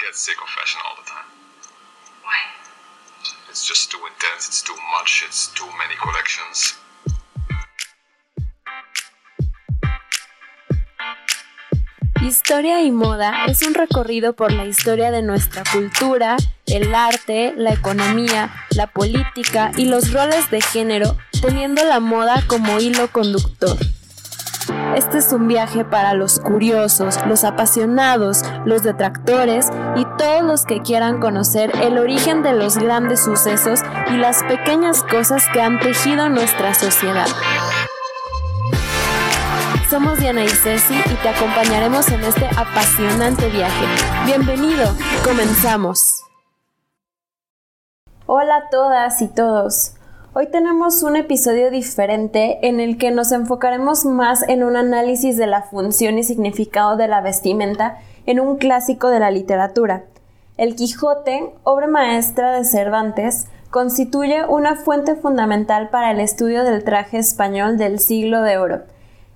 get sick of fashion all the time. Why? It's just too intense, it's too much, it's too many collections. Historia y moda es un recorrido por la historia de nuestra cultura, el arte, la economía, la política y los roles de género, teniendo la moda como hilo conductor. Este es un viaje para los curiosos, los apasionados, los detractores y todos los que quieran conocer el origen de los grandes sucesos y las pequeñas cosas que han tejido nuestra sociedad. Somos Diana y Ceci y te acompañaremos en este apasionante viaje. Bienvenido, comenzamos. Hola a todas y todos. Hoy tenemos un episodio diferente en el que nos enfocaremos más en un análisis de la función y significado de la vestimenta en un clásico de la literatura. El Quijote, obra maestra de Cervantes, constituye una fuente fundamental para el estudio del traje español del siglo de oro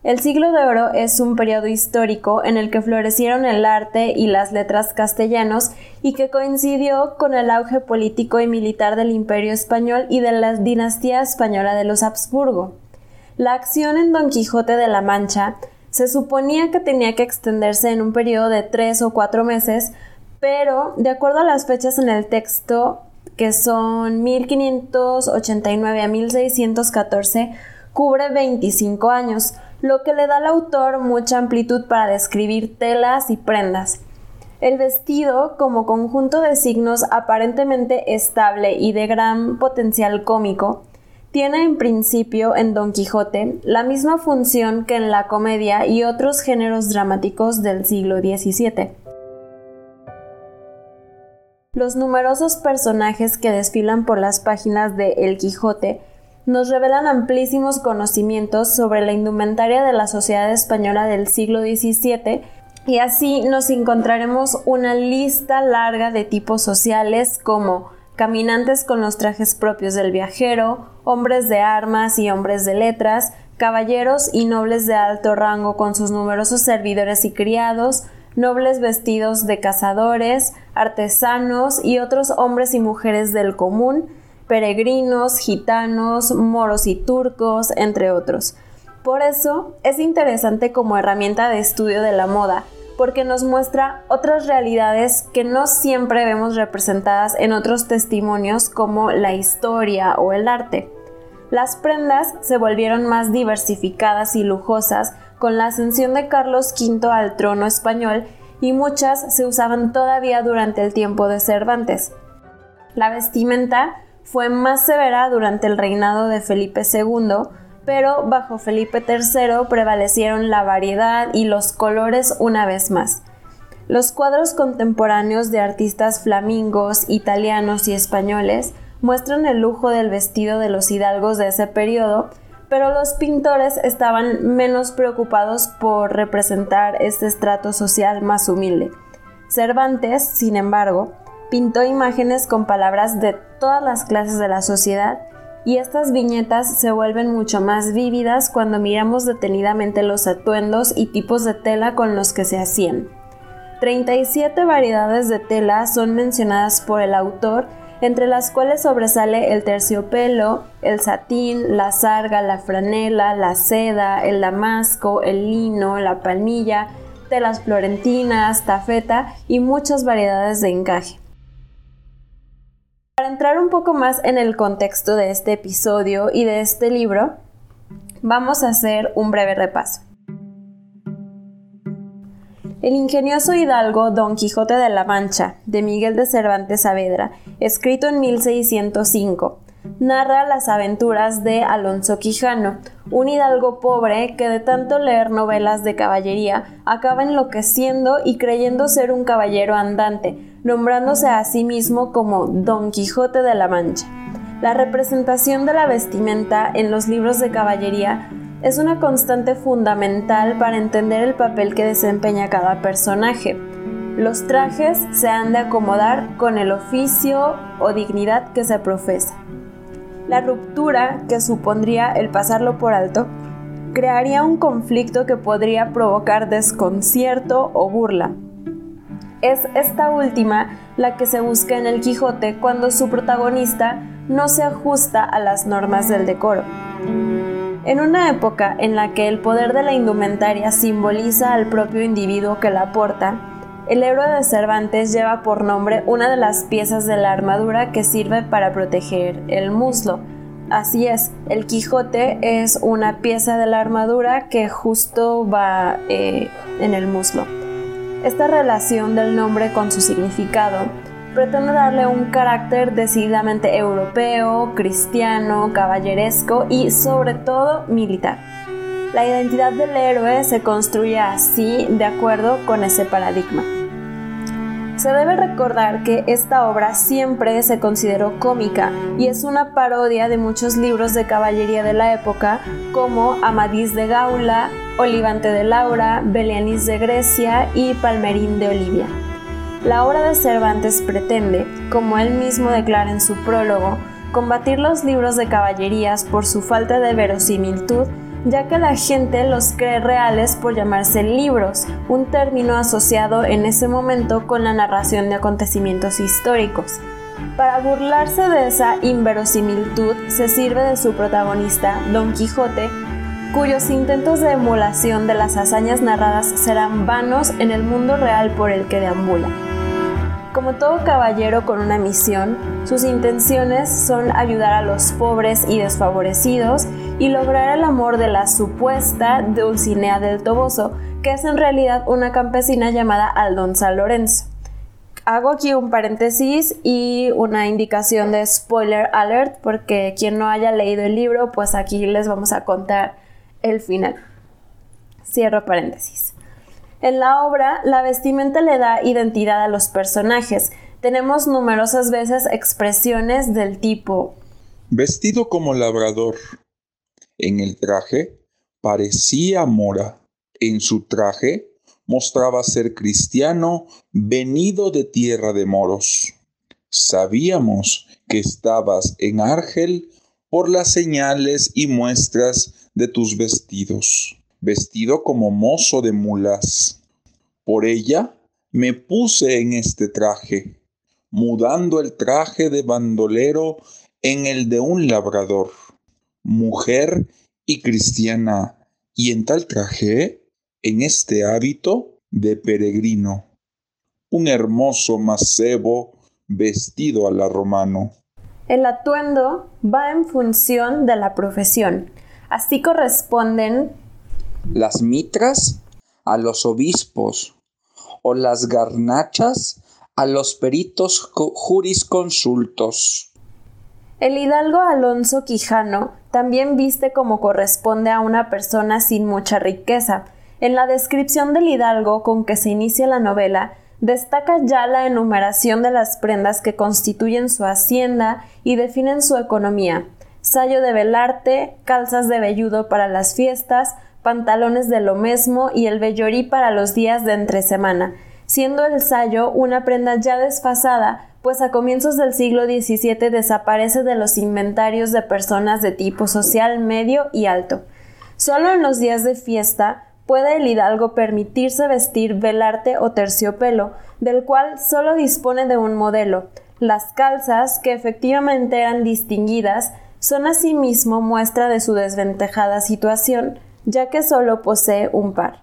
el siglo de oro es un periodo histórico en el que florecieron el arte y las letras castellanos y que coincidió con el auge político y militar del imperio español y de la dinastía española de los Habsburgo. La acción en Don Quijote de la Mancha se suponía que tenía que extenderse en un periodo de tres o cuatro meses, pero de acuerdo a las fechas en el texto, que son 1589 a 1614, cubre 25 años, lo que le da al autor mucha amplitud para describir telas y prendas. El vestido, como conjunto de signos aparentemente estable y de gran potencial cómico, tiene en principio en Don Quijote la misma función que en la comedia y otros géneros dramáticos del siglo XVII. Los numerosos personajes que desfilan por las páginas de El Quijote nos revelan amplísimos conocimientos sobre la indumentaria de la sociedad española del siglo XVII y así nos encontraremos una lista larga de tipos sociales como caminantes con los trajes propios del viajero, hombres de armas y hombres de letras, caballeros y nobles de alto rango con sus numerosos servidores y criados, nobles vestidos de cazadores, artesanos y otros hombres y mujeres del común, peregrinos, gitanos, moros y turcos, entre otros. Por eso es interesante como herramienta de estudio de la moda, porque nos muestra otras realidades que no siempre vemos representadas en otros testimonios como la historia o el arte. Las prendas se volvieron más diversificadas y lujosas con la ascensión de Carlos V al trono español y muchas se usaban todavía durante el tiempo de Cervantes. La vestimenta fue más severa durante el reinado de Felipe II, pero bajo Felipe III prevalecieron la variedad y los colores una vez más. Los cuadros contemporáneos de artistas flamingos, italianos y españoles muestran el lujo del vestido de los hidalgos de ese periodo, pero los pintores estaban menos preocupados por representar este estrato social más humilde. Cervantes, sin embargo, pintó imágenes con palabras de todas las clases de la sociedad y estas viñetas se vuelven mucho más vívidas cuando miramos detenidamente los atuendos y tipos de tela con los que se hacían. 37 variedades de tela son mencionadas por el autor, entre las cuales sobresale el terciopelo, el satín, la sarga, la franela, la seda, el damasco, el lino, la palmilla, telas florentinas, tafeta y muchas variedades de encaje. Para entrar un poco más en el contexto de este episodio y de este libro, vamos a hacer un breve repaso. El ingenioso hidalgo Don Quijote de la Mancha, de Miguel de Cervantes Saavedra, escrito en 1605, narra las aventuras de Alonso Quijano, un hidalgo pobre que de tanto leer novelas de caballería acaba enloqueciendo y creyendo ser un caballero andante, nombrándose a sí mismo como Don Quijote de la Mancha. La representación de la vestimenta en los libros de caballería es una constante fundamental para entender el papel que desempeña cada personaje. Los trajes se han de acomodar con el oficio o dignidad que se profesa. La ruptura que supondría el pasarlo por alto crearía un conflicto que podría provocar desconcierto o burla. Es esta última la que se busca en el Quijote cuando su protagonista no se ajusta a las normas del decoro. En una época en la que el poder de la indumentaria simboliza al propio individuo que la porta, el héroe de Cervantes lleva por nombre una de las piezas de la armadura que sirve para proteger el muslo. Así es, el Quijote es una pieza de la armadura que justo va eh, en el muslo. Esta relación del nombre con su significado pretende darle un carácter decididamente europeo, cristiano, caballeresco y sobre todo militar. La identidad del héroe se construye así de acuerdo con ese paradigma. Se debe recordar que esta obra siempre se consideró cómica y es una parodia de muchos libros de caballería de la época como Amadís de Gaula, Olivante de Laura, Belianis de Grecia y Palmerín de Olivia. La obra de Cervantes pretende, como él mismo declara en su prólogo, combatir los libros de caballerías por su falta de verosimilitud ya que la gente los cree reales por llamarse libros, un término asociado en ese momento con la narración de acontecimientos históricos. Para burlarse de esa inverosimilitud se sirve de su protagonista, Don Quijote, cuyos intentos de emulación de las hazañas narradas serán vanos en el mundo real por el que deambula. Como todo caballero con una misión, sus intenciones son ayudar a los pobres y desfavorecidos y lograr el amor de la supuesta Dulcinea del Toboso, que es en realidad una campesina llamada Aldonza Lorenzo. Hago aquí un paréntesis y una indicación de spoiler alert porque quien no haya leído el libro, pues aquí les vamos a contar el final. Cierro paréntesis. En la obra, la vestimenta le da identidad a los personajes. Tenemos numerosas veces expresiones del tipo Vestido como labrador. En el traje parecía mora. En su traje mostraba ser cristiano venido de tierra de moros. Sabíamos que estabas en Argel por las señales y muestras de tus vestidos vestido como mozo de mulas. Por ella me puse en este traje, mudando el traje de bandolero en el de un labrador, mujer y cristiana, y en tal traje, en este hábito de peregrino, un hermoso macebo vestido a la romano. El atuendo va en función de la profesión. Así corresponden las mitras a los obispos o las garnachas a los peritos jurisconsultos. El hidalgo Alonso Quijano también viste como corresponde a una persona sin mucha riqueza. En la descripción del hidalgo con que se inicia la novela, destaca ya la enumeración de las prendas que constituyen su hacienda y definen su economía. Sayo de velarte, calzas de velludo para las fiestas, pantalones de lo mismo y el vellorí para los días de entre semana, siendo el sayo una prenda ya desfasada, pues a comienzos del siglo XVII desaparece de los inventarios de personas de tipo social medio y alto. Solo en los días de fiesta puede el hidalgo permitirse vestir velarte o terciopelo, del cual solo dispone de un modelo. Las calzas, que efectivamente eran distinguidas, son asimismo muestra de su desventajada situación, ya que solo posee un par.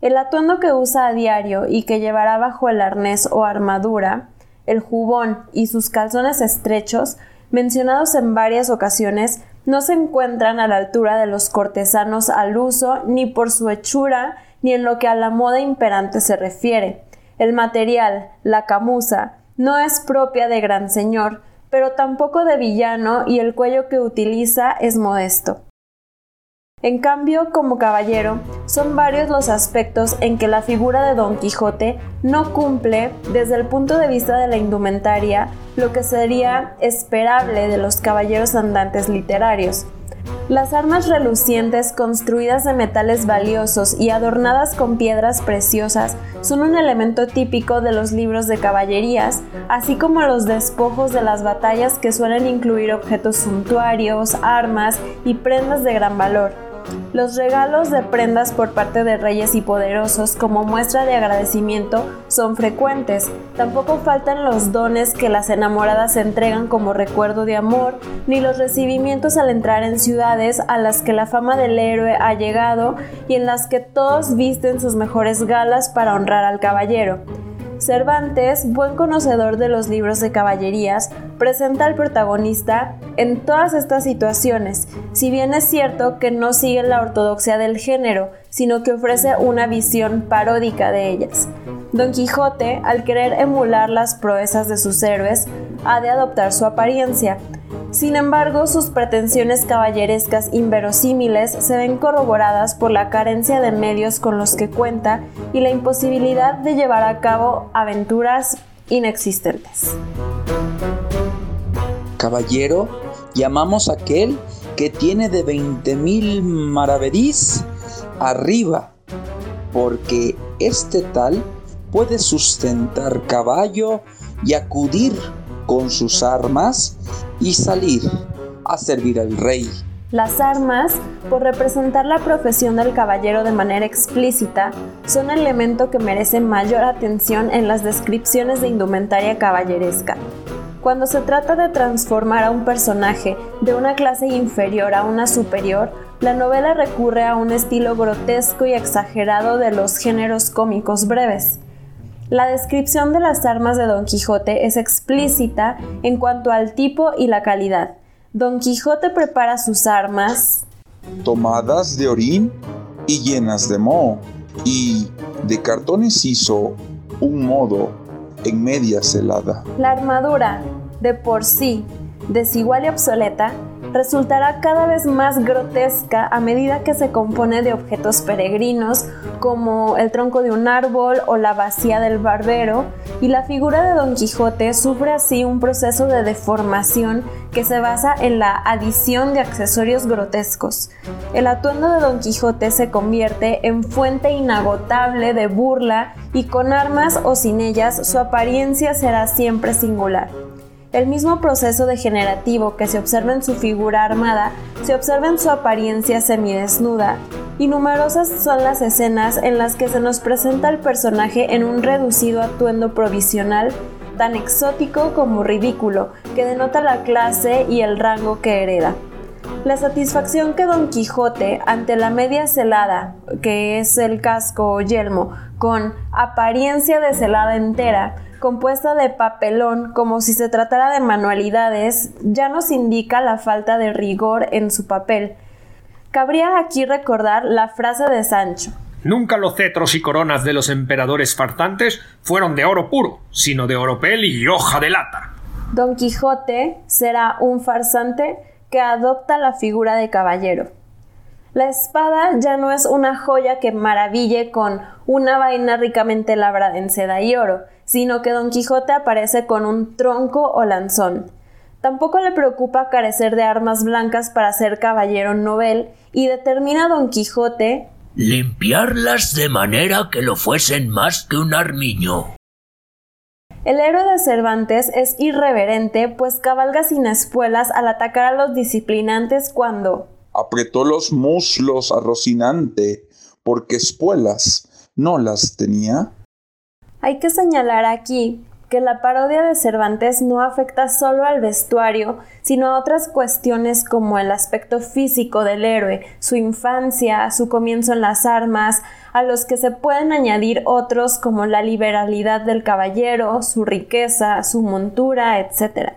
El atuendo que usa a diario y que llevará bajo el arnés o armadura, el jubón y sus calzones estrechos, mencionados en varias ocasiones, no se encuentran a la altura de los cortesanos al uso ni por su hechura ni en lo que a la moda imperante se refiere. El material, la camusa, no es propia de gran señor, pero tampoco de villano y el cuello que utiliza es modesto. En cambio, como caballero, son varios los aspectos en que la figura de Don Quijote no cumple, desde el punto de vista de la indumentaria, lo que sería esperable de los caballeros andantes literarios. Las armas relucientes construidas de metales valiosos y adornadas con piedras preciosas son un elemento típico de los libros de caballerías, así como los despojos de las batallas que suelen incluir objetos suntuarios, armas y prendas de gran valor Los regalos de prendas por parte de reyes y poderosos como muestra de agradecimiento son frecuentes. Tampoco faltan los dones que las enamoradas entregan como recuerdo de amor, ni los recibimientos al entrar en ciudades a las que la fama del héroe ha llegado y en las que todos visten sus mejores galas para honrar al caballero. Cervantes, buen conocedor de los libros de caballerías, presenta al protagonista en todas estas situaciones, si bien es cierto que no sigue la ortodoxia del género, sino que ofrece una visión paródica de ellas. Don Quijote, al querer emular las proezas de sus héroes, ha de adoptar su apariencia, sin embargo, sus pretensiones caballerescas inverosímiles se ven corroboradas por la carencia de medios con los que cuenta y la imposibilidad de llevar a cabo aventuras inexistentes. Caballero, llamamos a aquel que tiene de 20.000 maravedís arriba, porque este tal puede sustentar caballo y acudir con sus armas y salir a servir al rey. Las armas, por representar la profesión del caballero de manera explícita, son elemento que merece mayor atención en las descripciones de indumentaria caballeresca. Cuando se trata de transformar a un personaje de una clase inferior a una superior, la novela recurre a un estilo grotesco y exagerado de los géneros cómicos breves. La descripción de las armas de Don Quijote es explícita en cuanto al tipo y la calidad. Don Quijote prepara sus armas tomadas de orín y llenas de moho, y de cartones hizo un modo en media celada. La armadura, de por sí desigual y obsoleta, resultará cada vez más grotesca a medida que se compone de objetos peregrinos como el tronco de un árbol o la vacía del barbero, y la figura de Don Quijote sufre así un proceso de deformación que se basa en la adición de accesorios grotescos. El atuendo de Don Quijote se convierte en fuente inagotable de burla y con armas o sin ellas su apariencia será siempre singular. El mismo proceso degenerativo que se observa en su figura armada se observa en su apariencia semidesnuda, y numerosas son las escenas en las que se nos presenta el personaje en un reducido atuendo provisional tan exótico como ridículo, que denota la clase y el rango que hereda. La satisfacción que Don Quijote, ante la media celada, que es el casco o yelmo, con apariencia de celada entera, compuesta de papelón como si se tratara de manualidades, ya nos indica la falta de rigor en su papel. Cabría aquí recordar la frase de Sancho. Nunca los cetros y coronas de los emperadores fartantes fueron de oro puro, sino de oropel y hoja de lata. Don Quijote será un farsante que adopta la figura de caballero. La espada ya no es una joya que maraville con una vaina ricamente labrada en seda y oro, sino que Don Quijote aparece con un tronco o lanzón. Tampoco le preocupa carecer de armas blancas para ser caballero novel y determina Don Quijote limpiarlas de manera que lo fuesen más que un armiño. El héroe de Cervantes es irreverente, pues cabalga sin espuelas al atacar a los disciplinantes cuando apretó los muslos a Rocinante, porque espuelas no las tenía. Hay que señalar aquí que la parodia de Cervantes no afecta solo al vestuario, sino a otras cuestiones como el aspecto físico del héroe, su infancia, su comienzo en las armas, a los que se pueden añadir otros como la liberalidad del caballero, su riqueza, su montura, etc.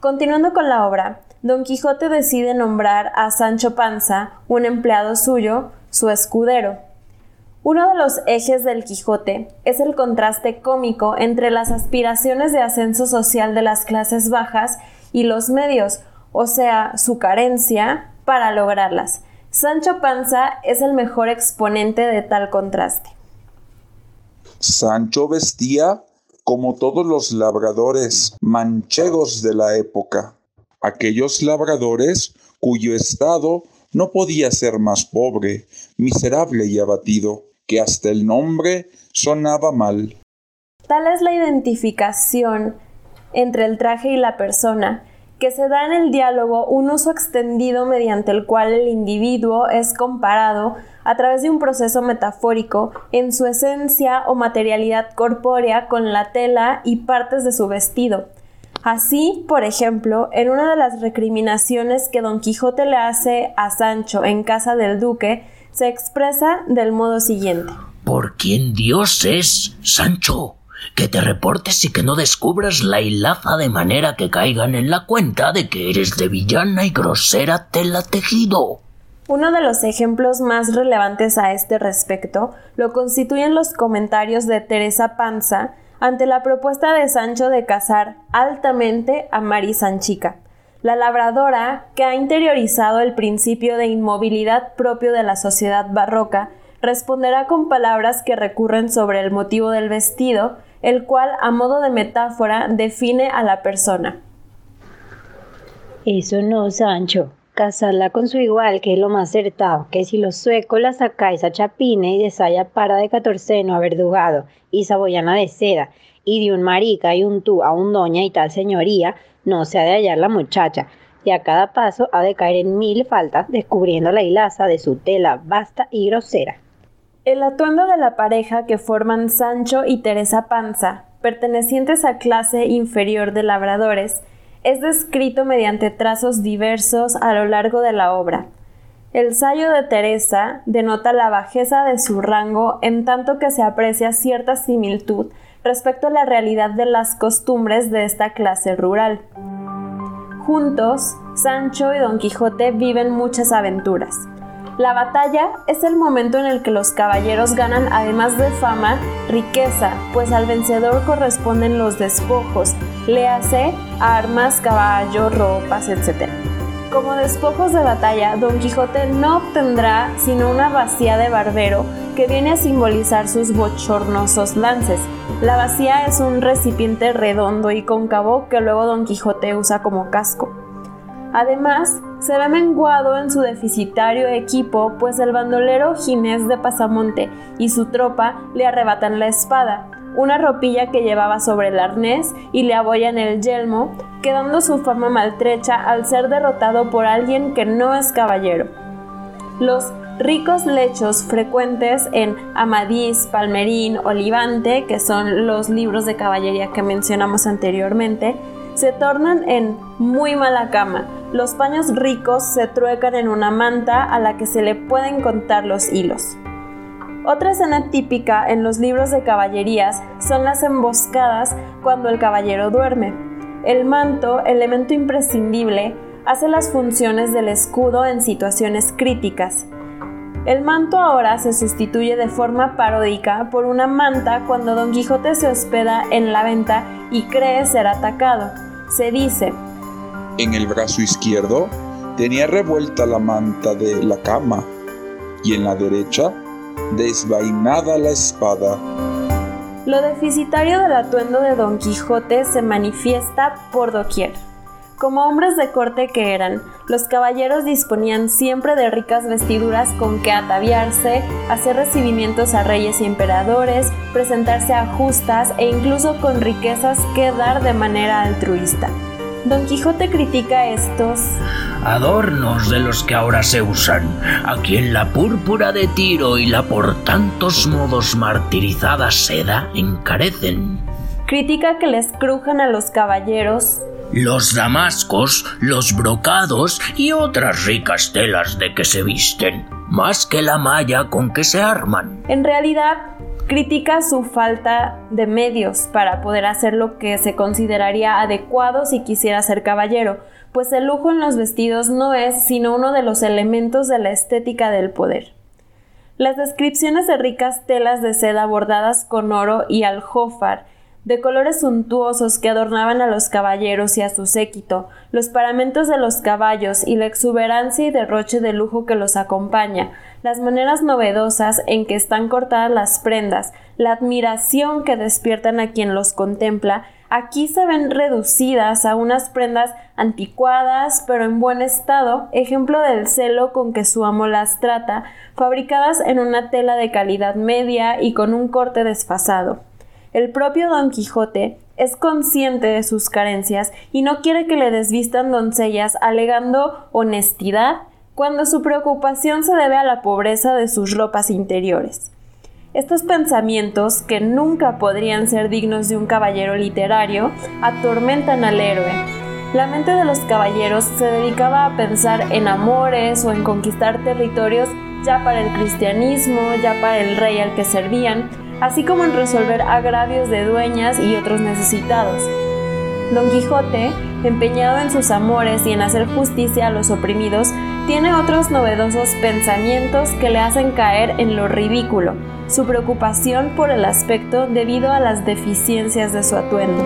Continuando con la obra, Don Quijote decide nombrar a Sancho Panza, un empleado suyo, su escudero. Uno de los ejes del Quijote es el contraste cómico entre las aspiraciones de ascenso social de las clases bajas y los medios, o sea, su carencia para lograrlas. Sancho Panza es el mejor exponente de tal contraste. Sancho vestía como todos los labradores manchegos de la época aquellos labradores cuyo estado no podía ser más pobre, miserable y abatido, que hasta el nombre sonaba mal. Tal es la identificación entre el traje y la persona, que se da en el diálogo un uso extendido mediante el cual el individuo es comparado a través de un proceso metafórico en su esencia o materialidad corpórea con la tela y partes de su vestido. Así, por ejemplo, en una de las recriminaciones que Don Quijote le hace a Sancho en casa del duque, se expresa del modo siguiente. ¿Por quién Dios es, Sancho? que te reportes y que no descubras la hilaza de manera que caigan en la cuenta de que eres de villana y grosera tela tejido. Uno de los ejemplos más relevantes a este respecto lo constituyen los comentarios de Teresa Panza ante la propuesta de Sancho de casar altamente a Mari Sanchica, la labradora que ha interiorizado el principio de inmovilidad propio de la sociedad barroca responderá con palabras que recurren sobre el motivo del vestido el cual a modo de metáfora define a la persona. Eso no, Sancho. Casarla con su igual, que es lo más acertado, que si los suecos la sacáis a chapine y de saya para de catorceno a verdugado y saboyana de seda, y de un marica y un tú a un doña y tal señoría, no se ha de hallar la muchacha, y a cada paso ha de caer en mil faltas, descubriendo la hilaza de su tela vasta y grosera. El atuendo de la pareja que forman Sancho y Teresa Panza, pertenecientes a clase inferior de labradores, es descrito mediante trazos diversos a lo largo de la obra. El sayo de Teresa denota la bajeza de su rango en tanto que se aprecia cierta similitud respecto a la realidad de las costumbres de esta clase rural. Juntos, Sancho y Don Quijote viven muchas aventuras. La batalla es el momento en el que los caballeros ganan además de fama, riqueza, pues al vencedor corresponden los despojos, le armas, caballos, ropas, etc. Como despojos de batalla, Don Quijote no obtendrá sino una vacía de barbero que viene a simbolizar sus bochornosos lances. La vacía es un recipiente redondo y cóncavo que luego Don Quijote usa como casco. Además, se ve menguado en su deficitario equipo, pues el bandolero Ginés de Pasamonte y su tropa le arrebatan la espada, una ropilla que llevaba sobre el arnés y le abollan el yelmo, quedando su fama maltrecha al ser derrotado por alguien que no es caballero. Los ricos lechos frecuentes en Amadís, Palmerín, Olivante, que son los libros de caballería que mencionamos anteriormente, se tornan en muy mala cama. Los paños ricos se truecan en una manta a la que se le pueden contar los hilos. Otra escena típica en los libros de caballerías son las emboscadas cuando el caballero duerme. El manto, elemento imprescindible, hace las funciones del escudo en situaciones críticas. El manto ahora se sustituye de forma paródica por una manta cuando Don Quijote se hospeda en la venta y cree ser atacado. Se dice, en el brazo izquierdo tenía revuelta la manta de la cama y en la derecha desvainada la espada. Lo deficitario del atuendo de Don Quijote se manifiesta por doquier. Como hombres de corte que eran, los caballeros disponían siempre de ricas vestiduras con que ataviarse, hacer recibimientos a reyes y emperadores, presentarse a justas e incluso con riquezas que dar de manera altruista. Don Quijote critica estos adornos de los que ahora se usan, a quien la púrpura de tiro y la por tantos modos martirizada seda encarecen. Critica que les crujan a los caballeros los damascos, los brocados y otras ricas telas de que se visten, más que la malla con que se arman. En realidad, critica su falta de medios para poder hacer lo que se consideraría adecuado si quisiera ser caballero, pues el lujo en los vestidos no es sino uno de los elementos de la estética del poder. Las descripciones de ricas telas de seda bordadas con oro y aljófar de colores suntuosos que adornaban a los caballeros y a su séquito, los paramentos de los caballos y la exuberancia y derroche de lujo que los acompaña, las maneras novedosas en que están cortadas las prendas, la admiración que despiertan a quien los contempla, aquí se ven reducidas a unas prendas anticuadas pero en buen estado, ejemplo del celo con que su amo las trata, fabricadas en una tela de calidad media y con un corte desfasado. El propio Don Quijote es consciente de sus carencias y no quiere que le desvistan doncellas alegando honestidad cuando su preocupación se debe a la pobreza de sus ropas interiores. Estos pensamientos, que nunca podrían ser dignos de un caballero literario, atormentan al héroe. La mente de los caballeros se dedicaba a pensar en amores o en conquistar territorios ya para el cristianismo, ya para el rey al que servían, así como en resolver agravios de dueñas y otros necesitados. Don Quijote, empeñado en sus amores y en hacer justicia a los oprimidos, tiene otros novedosos pensamientos que le hacen caer en lo ridículo, su preocupación por el aspecto debido a las deficiencias de su atuendo.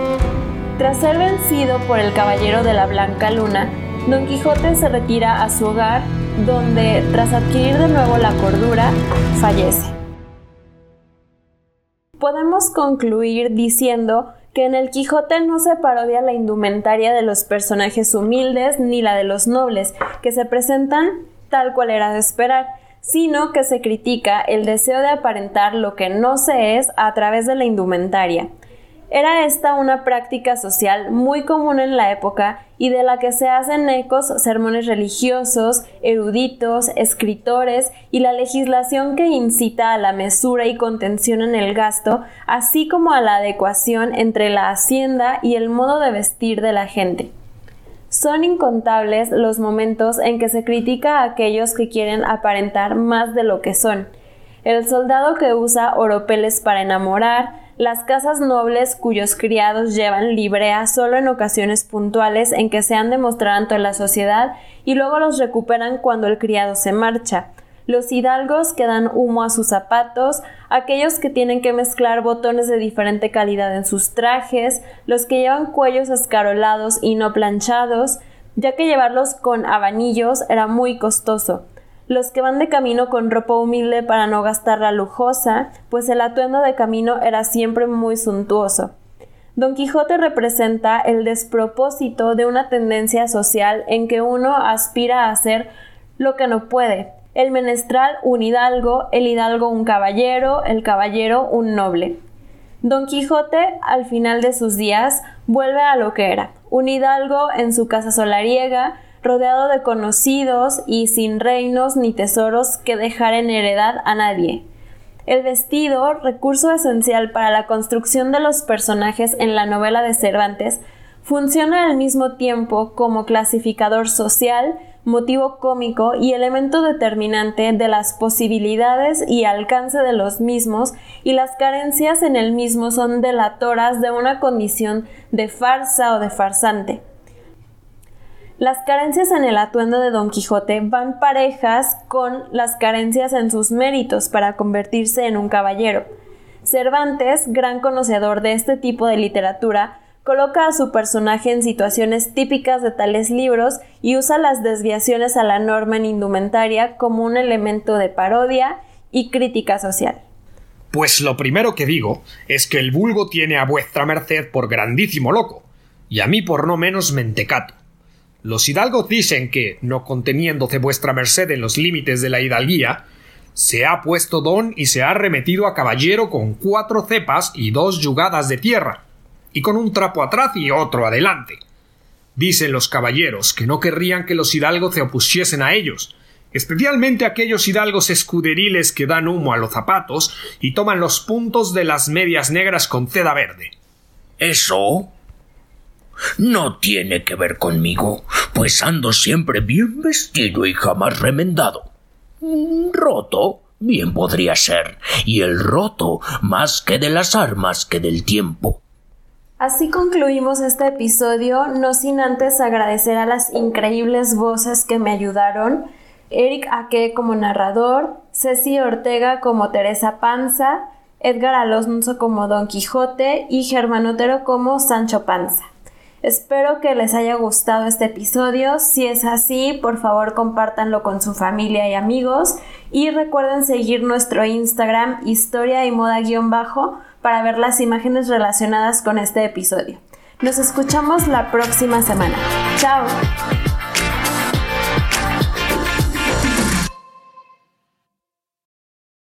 Tras ser vencido por el caballero de la Blanca Luna, Don Quijote se retira a su hogar, donde, tras adquirir de nuevo la cordura, fallece. Podemos concluir diciendo que en el Quijote no se parodia la indumentaria de los personajes humildes ni la de los nobles, que se presentan tal cual era de esperar, sino que se critica el deseo de aparentar lo que no se es a través de la indumentaria. Era esta una práctica social muy común en la época y de la que se hacen ecos sermones religiosos, eruditos, escritores y la legislación que incita a la mesura y contención en el gasto, así como a la adecuación entre la hacienda y el modo de vestir de la gente. Son incontables los momentos en que se critica a aquellos que quieren aparentar más de lo que son. El soldado que usa oropeles para enamorar, las casas nobles cuyos criados llevan librea solo en ocasiones puntuales en que se han de mostrar ante la sociedad y luego los recuperan cuando el criado se marcha, los hidalgos que dan humo a sus zapatos, aquellos que tienen que mezclar botones de diferente calidad en sus trajes, los que llevan cuellos escarolados y no planchados, ya que llevarlos con abanillos era muy costoso, los que van de camino con ropa humilde para no gastar la lujosa, pues el atuendo de camino era siempre muy suntuoso. Don Quijote representa el despropósito de una tendencia social en que uno aspira a hacer lo que no puede. El menestral un hidalgo, el hidalgo un caballero, el caballero un noble. Don Quijote, al final de sus días, vuelve a lo que era, un hidalgo en su casa solariega, rodeado de conocidos y sin reinos ni tesoros que dejar en heredad a nadie. El vestido, recurso esencial para la construcción de los personajes en la novela de Cervantes, funciona al mismo tiempo como clasificador social, motivo cómico y elemento determinante de las posibilidades y alcance de los mismos y las carencias en el mismo son delatoras de una condición de farsa o de farsante. Las carencias en el atuendo de Don Quijote van parejas con las carencias en sus méritos para convertirse en un caballero. Cervantes, gran conocedor de este tipo de literatura, coloca a su personaje en situaciones típicas de tales libros y usa las desviaciones a la norma en indumentaria como un elemento de parodia y crítica social. Pues lo primero que digo es que el vulgo tiene a vuestra merced por grandísimo loco, y a mí por no menos mentecato. Los hidalgos dicen que, no conteniéndose vuestra merced en los límites de la hidalguía, se ha puesto don y se ha remetido a caballero con cuatro cepas y dos yugadas de tierra, y con un trapo atrás y otro adelante. Dicen los caballeros que no querrían que los hidalgos se opusiesen a ellos, especialmente aquellos hidalgos escuderiles que dan humo a los zapatos y toman los puntos de las medias negras con seda verde. Eso no tiene que ver conmigo, pues ando siempre bien vestido y jamás remendado. Roto, bien podría ser, y el roto más que de las armas que del tiempo. Así concluimos este episodio, no sin antes agradecer a las increíbles voces que me ayudaron. Eric Aque como narrador, Ceci Ortega como Teresa Panza, Edgar Alonso como Don Quijote y Germán Otero como Sancho Panza. Espero que les haya gustado este episodio. Si es así, por favor compártanlo con su familia y amigos. Y recuerden seguir nuestro Instagram historia y moda-bajo para ver las imágenes relacionadas con este episodio. Nos escuchamos la próxima semana. Chao.